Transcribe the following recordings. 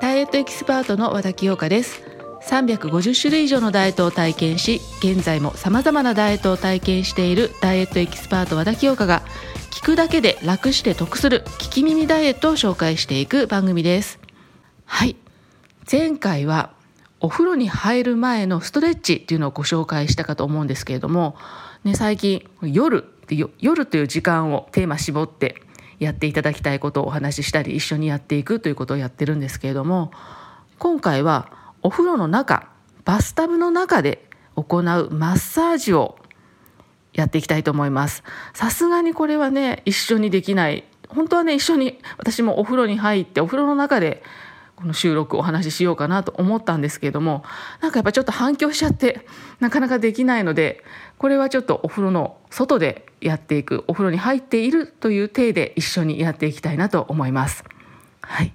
ダイエットエキスパートの和田清香です。350種類以上のダイエットを体験し現在も様々なダイエットを体験しているダイエットエキスパート和田清香が聞くだけで楽して得する聞き耳ダイエットを紹介していく番組です。はい。前回はお風呂に入る前のストレッチっていうのをご紹介したかと思うんですけれども、ね、最近夜夜という時間をテーマ絞ってやっていただきたいことをお話ししたり一緒にやっていくということをやってるんですけれども今回はお風呂の中バスタブの中で行うマッサージをやっていきたいと思います。さすがにこれはね一緒にできない。本当はね一緒に私もお風呂に入ってお風呂の中でこの収録お話ししようかなと思ったんですけれどもなんかやっぱちょっと反響しちゃってなかなかできないのでこれはちょっとお風呂の外でやっていくお風呂に入っているという体で一緒にやっていきたいなと思います。はい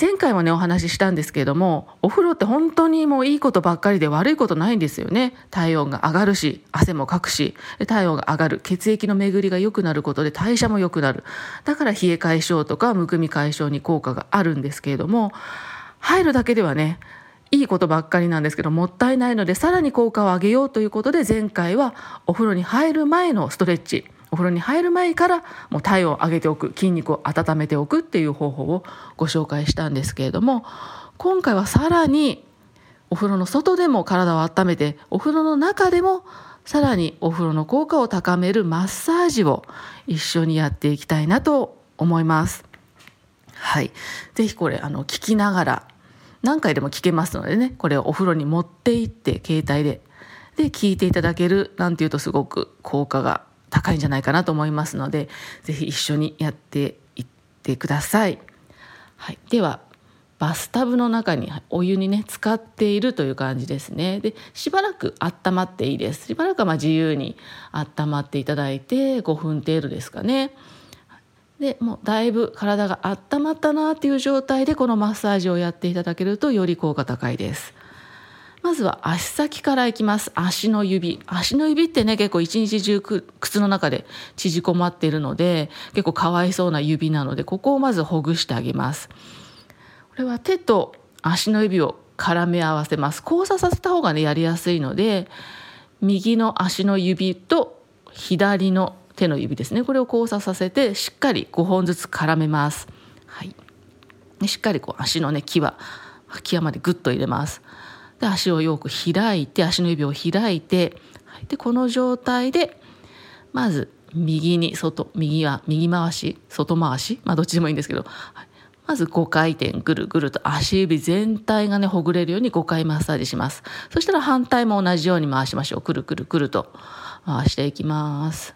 前回もねお話ししたんですけれどもお風呂って本当にもういいことばっかりで悪いことないんですよね。体温が上がるし汗もかくし体温が上がる血液の巡りが良くなることで代謝も良くなる。だから冷え解消とかむくみ解消に効果があるんですけれども入るだけではねいいことばっかりなんですけどもったいないのでさらに効果を上げようということで前回はお風呂に入る前のストレッチ。お風呂に入る前からもう体温を上げておく筋肉を温めておくっていう方法をご紹介したんですけれども今回はさらにお風呂の外でも体を温めてお風呂の中でもさらにお風呂の効果を高めるマッサージを一緒にやっていきたいなと思います。はい。ぜひこれ、あの、聞きながら、何回でも聞けますのでね、これをお風呂に持って行って、携帯で、で、聞いていただけるなんていうとすごく効果が高いんじゃないかなと思いますので是非一緒にやっていってください。はい、ではバスタブの中にお湯にね使っているという感じですね。でしばらく温まっていいです。しばらくはま自由に温まっていただいて5分程度ですかね。でもうだいぶ体が温まったなっていう状態でこのマッサージをやっていただけるとより効果高いです。まずは足先からいきます。足の指。足の指ってね、結構一日中靴の中で縮こまっているので、結構かわいそうな指なので、ここをまずほぐしてあげます。これは手と足の指を絡め合わせます。交差させた方がね、やりやすいので、右の足の指と左の手の指ですね。これを交差させて、しっかり5本ずつ絡めます。はい。しっかりこう足のね、際、際までグッと入れます。で足をよく開いて足の指を開いてでこの状態でまず右に外右は右回し外回しまあどっちでもいいんですけど、はい、まず5回転ぐるぐると足指全体がねほぐれるように5回マッサージします。そしたら反対も同じように回しましょう。くるくるくると回していきます。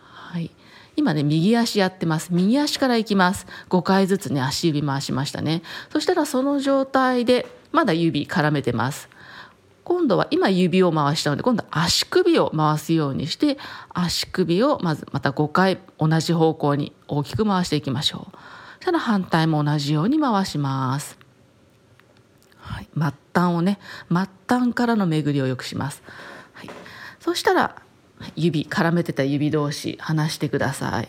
はい。今ね右足やってます。右足からいきます。5回ずつね足指回しましたね。そしたらその状態でまだ指絡めてます。今度は今指を回したので今度は足首を回すようにして足首をまずまた5回同じ方向に大きく回していきましょう。そしたら反対も同じように回します。はい、末端をね末端からの巡りを良くします。はい、そしたら指絡めてた指同士離してください。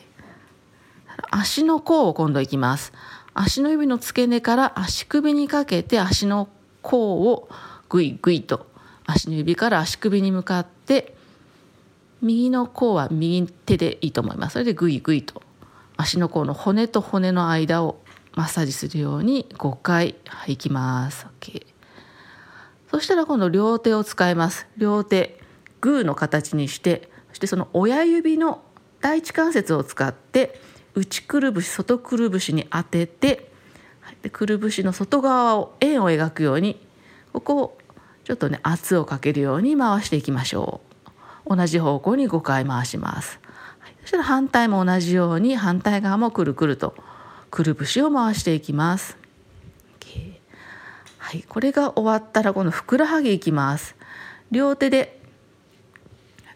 足の甲を今度いきます。足の指の付け根から足首にかけて足の甲をぐいぐいと足の指から足首に向かって右の甲は右手でいいと思います。それでぐいぐいと足の甲の骨と骨の間をマッサージするように5回いきます、OK、そしたら今度両手を使います。両手グーの形にしてそしてその親指の第一関節を使って内くるぶし外くるぶしに当ててでくるぶしの外側を円を描くようにここをちょっとね圧をかけるように回していきましょう。同じ方向に5回回します、はい、そしたら反対も同じように反対側もくるくるとくるぶしを回していきます。はい、これが終わったらこのふくらはぎいきます。両手で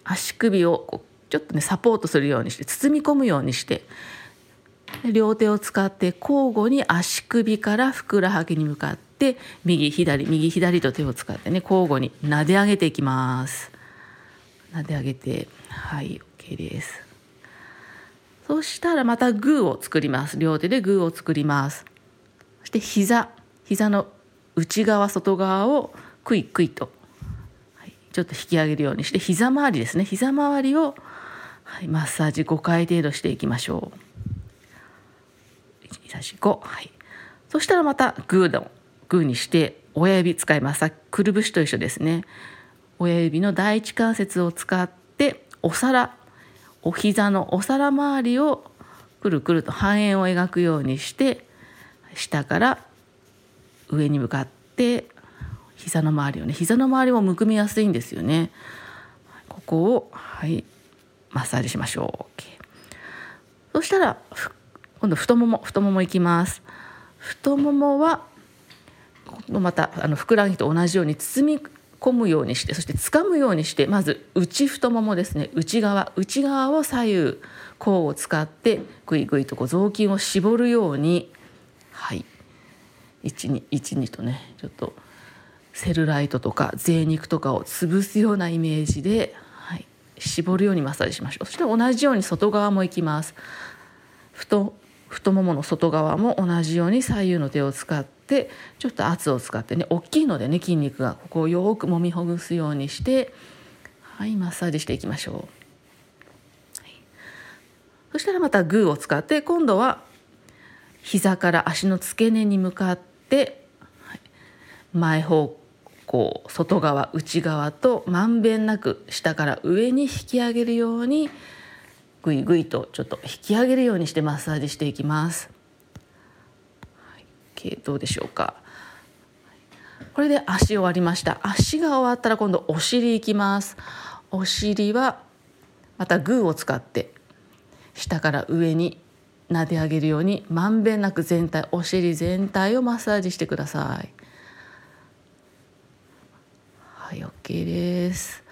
足首をちょっとねサポートするようにして包み込むようにして両手を使って交互に足首からふくらはぎに向かって右左右左と手を使ってね交互に撫で上げていきます。撫で上げてはい OK です。そしたらまたグーを作ります。両手でグーを作ります。そして膝膝の内側外側をクイクイと、はい、ちょっと引き上げるようにして膝周りですね。膝周りを、はい、マッサージ5回程度していきましょう。125はいそしたらまたグーのグーにして親指使いますくるぶしと一緒ですね親指の第一関節を使ってお皿お膝のお皿周りをくるくると半円を描くようにして下から上に向かって膝の周りをね膝の周りもむくみやすいんですよねここをはいマッサージしましょう、OK、そしたら今度太もも太ももいきます。太ももはまたあのふくらはぎと同じように包み込むようにしてそして掴むようにしてまず内太ももですね。内側。内側を左右甲を使ってぐいぐいとこう雑巾を絞るように。はい。12とねちょっとセルライトとか贅肉とかを潰すようなイメージで、はい、絞るようにマッサージしましょう。そして同じように外側もいきます。太太ももの外側も同じように左右の手を使ってちょっと圧を使ってね大きいのでね筋肉がここをよくもみほぐすようにしてはいマッサージしていきましょう、はい、そしたらまたグーを使って今度は膝から足の付け根に向かって、はい、前方向外側内側とまんべんなく下から上に引き上げるようにぐいぐいとちょっと引き上げるようにしてマッサージしていきます。はい、どうでしょうか。これで足終わりました。足が終わったら今度お尻いきます。お尻はまたグーを使って下から上に撫で上げるようにまんべんなく全体お尻全体をマッサージしてください。はい OK です。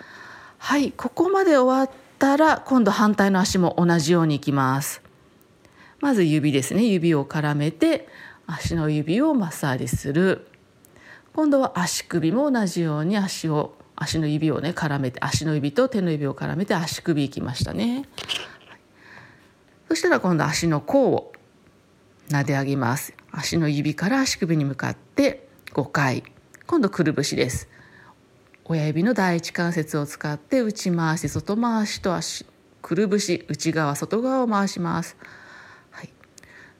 はいここまで終わったら今度反対の足も同じようにいきます。まず指ですね。指を絡めて足の指をマッサージする。今度は足首も同じように足を足の指をね絡めて足の指と手の指を絡めて足首いきましたね、そしたら今度足の甲を撫で上げます。足の指から足首に向かって5回。今度くるぶしです。親指の第一関節を使って内回し外回しと足くるぶし内側外側を回します、はい、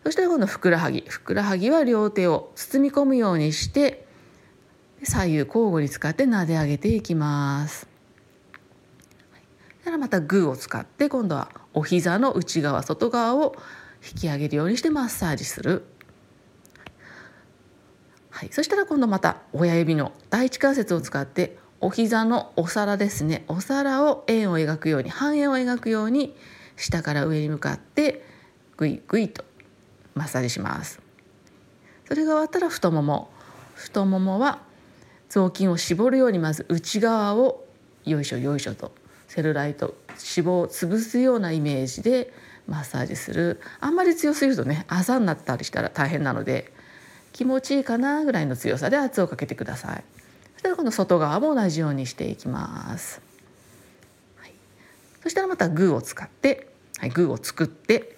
そして今度ふくらはぎ。ふくらはぎは両手を包み込むようにして左右交互に使って撫で上げていきます、はい、たらまたグーを使って今度はお膝の内側外側を引き上げるようにしてマッサージする。はい、そしたら今度また親指の第一関節を使ってお膝のお皿ですね。お皿を円を描くように半円を描くように下から上に向かってグイグイとマッサージします。それが終わったら太もも太ももは雑巾を絞るようにまず内側をよいしょよいしょとセルライト脂肪を潰すようなイメージでマッサージする。あんまり強すぎるとねあざになったりしたら大変なので気持ちいいかなぐらいの強さで圧をかけてください。そしたらこの外側も同じようにしていきます。はい、そしたらまたグーを使って、はい、グーを作って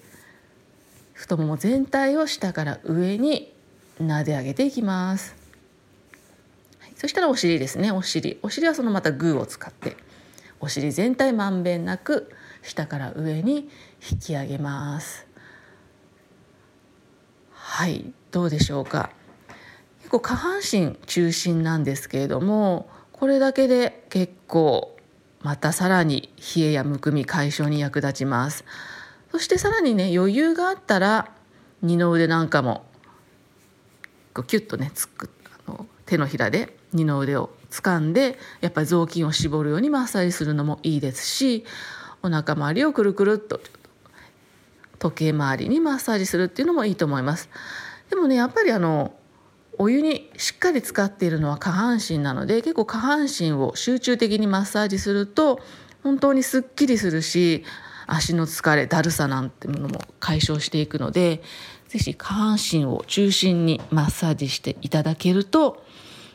太もも全体を下から上に撫で上げていきます。はい、そしたらお尻ですねお尻お尻はそのまたグーを使ってお尻全体まんべんなく下から上に引き上げます。はいどうでしょうか？結構下半身中心なんですけれどもこれだけで結構またさらに冷えやむくみ解消に役立ちます。そしてさらにね余裕があったら二の腕なんかもこうキュッとねつくあの手のひらで二の腕を掴んでやっぱり雑巾を絞るようにマッサージするのもいいですしお腹周りをくるくるっと時計回りにマッサージするっていうのもいいと思います。でもねやっぱりあのお湯にしっかり使っているのは下半身なので結構下半身を集中的にマッサージすると本当にすっきりするし足の疲れだるさなんてものも解消していくので是非下半身を中心にマッサージしていただけると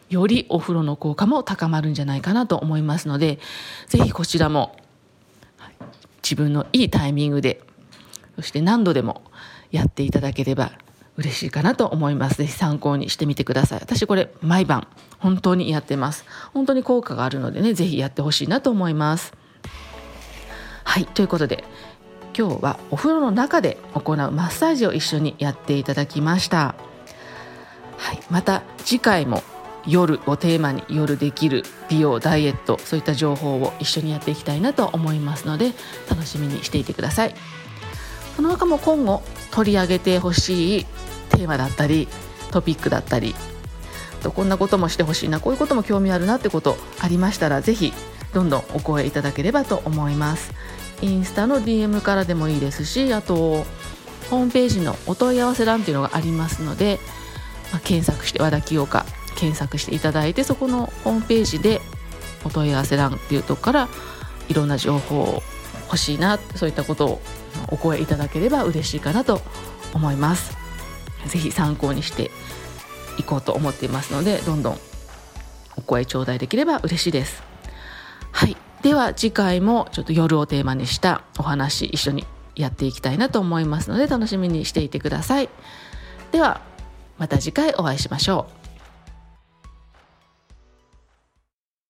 よりお風呂の効果も高まるんじゃないかなと思いますので是非こちらも自分のいいタイミングでそして何度でもやっていただければ嬉しいかなと思います。ぜひ参考にしてみてください。私これ毎晩本当にやってます。本当に効果があるのでね、ぜひやってほしいなと思います。はい、ということで今日はお風呂の中で行うマッサージを一緒にやっていただきました。はい、また次回も夜をテーマに夜できる美容ダイエットそういった情報を一緒にやっていきたいなと思いますので楽しみにしていてくださいその他も今後取り上げてほしいテーマだったりトピックだったりこんなこともしてほしいなこういうことも興味あるなってことありましたら是非どんどんお声いただければと思いますインスタの DM からでもいいですしあとホームページのお問い合わせ欄っていうのがありますので、まあ、検索して和田清香検索していただいてそこのホームページでお問い合わせ欄っていうとこからいろんな情報欲しいなそういったことをお声いただければ嬉しいかなと思います。ぜひ参考にしていこうと思っていますのでどんどんお声頂戴できれば嬉しいです。はいでは次回もちょっと夜をテーマにしたお話一緒にやっていきたいなと思いますので楽しみにしていてください。ではまた次回お会いしましょう。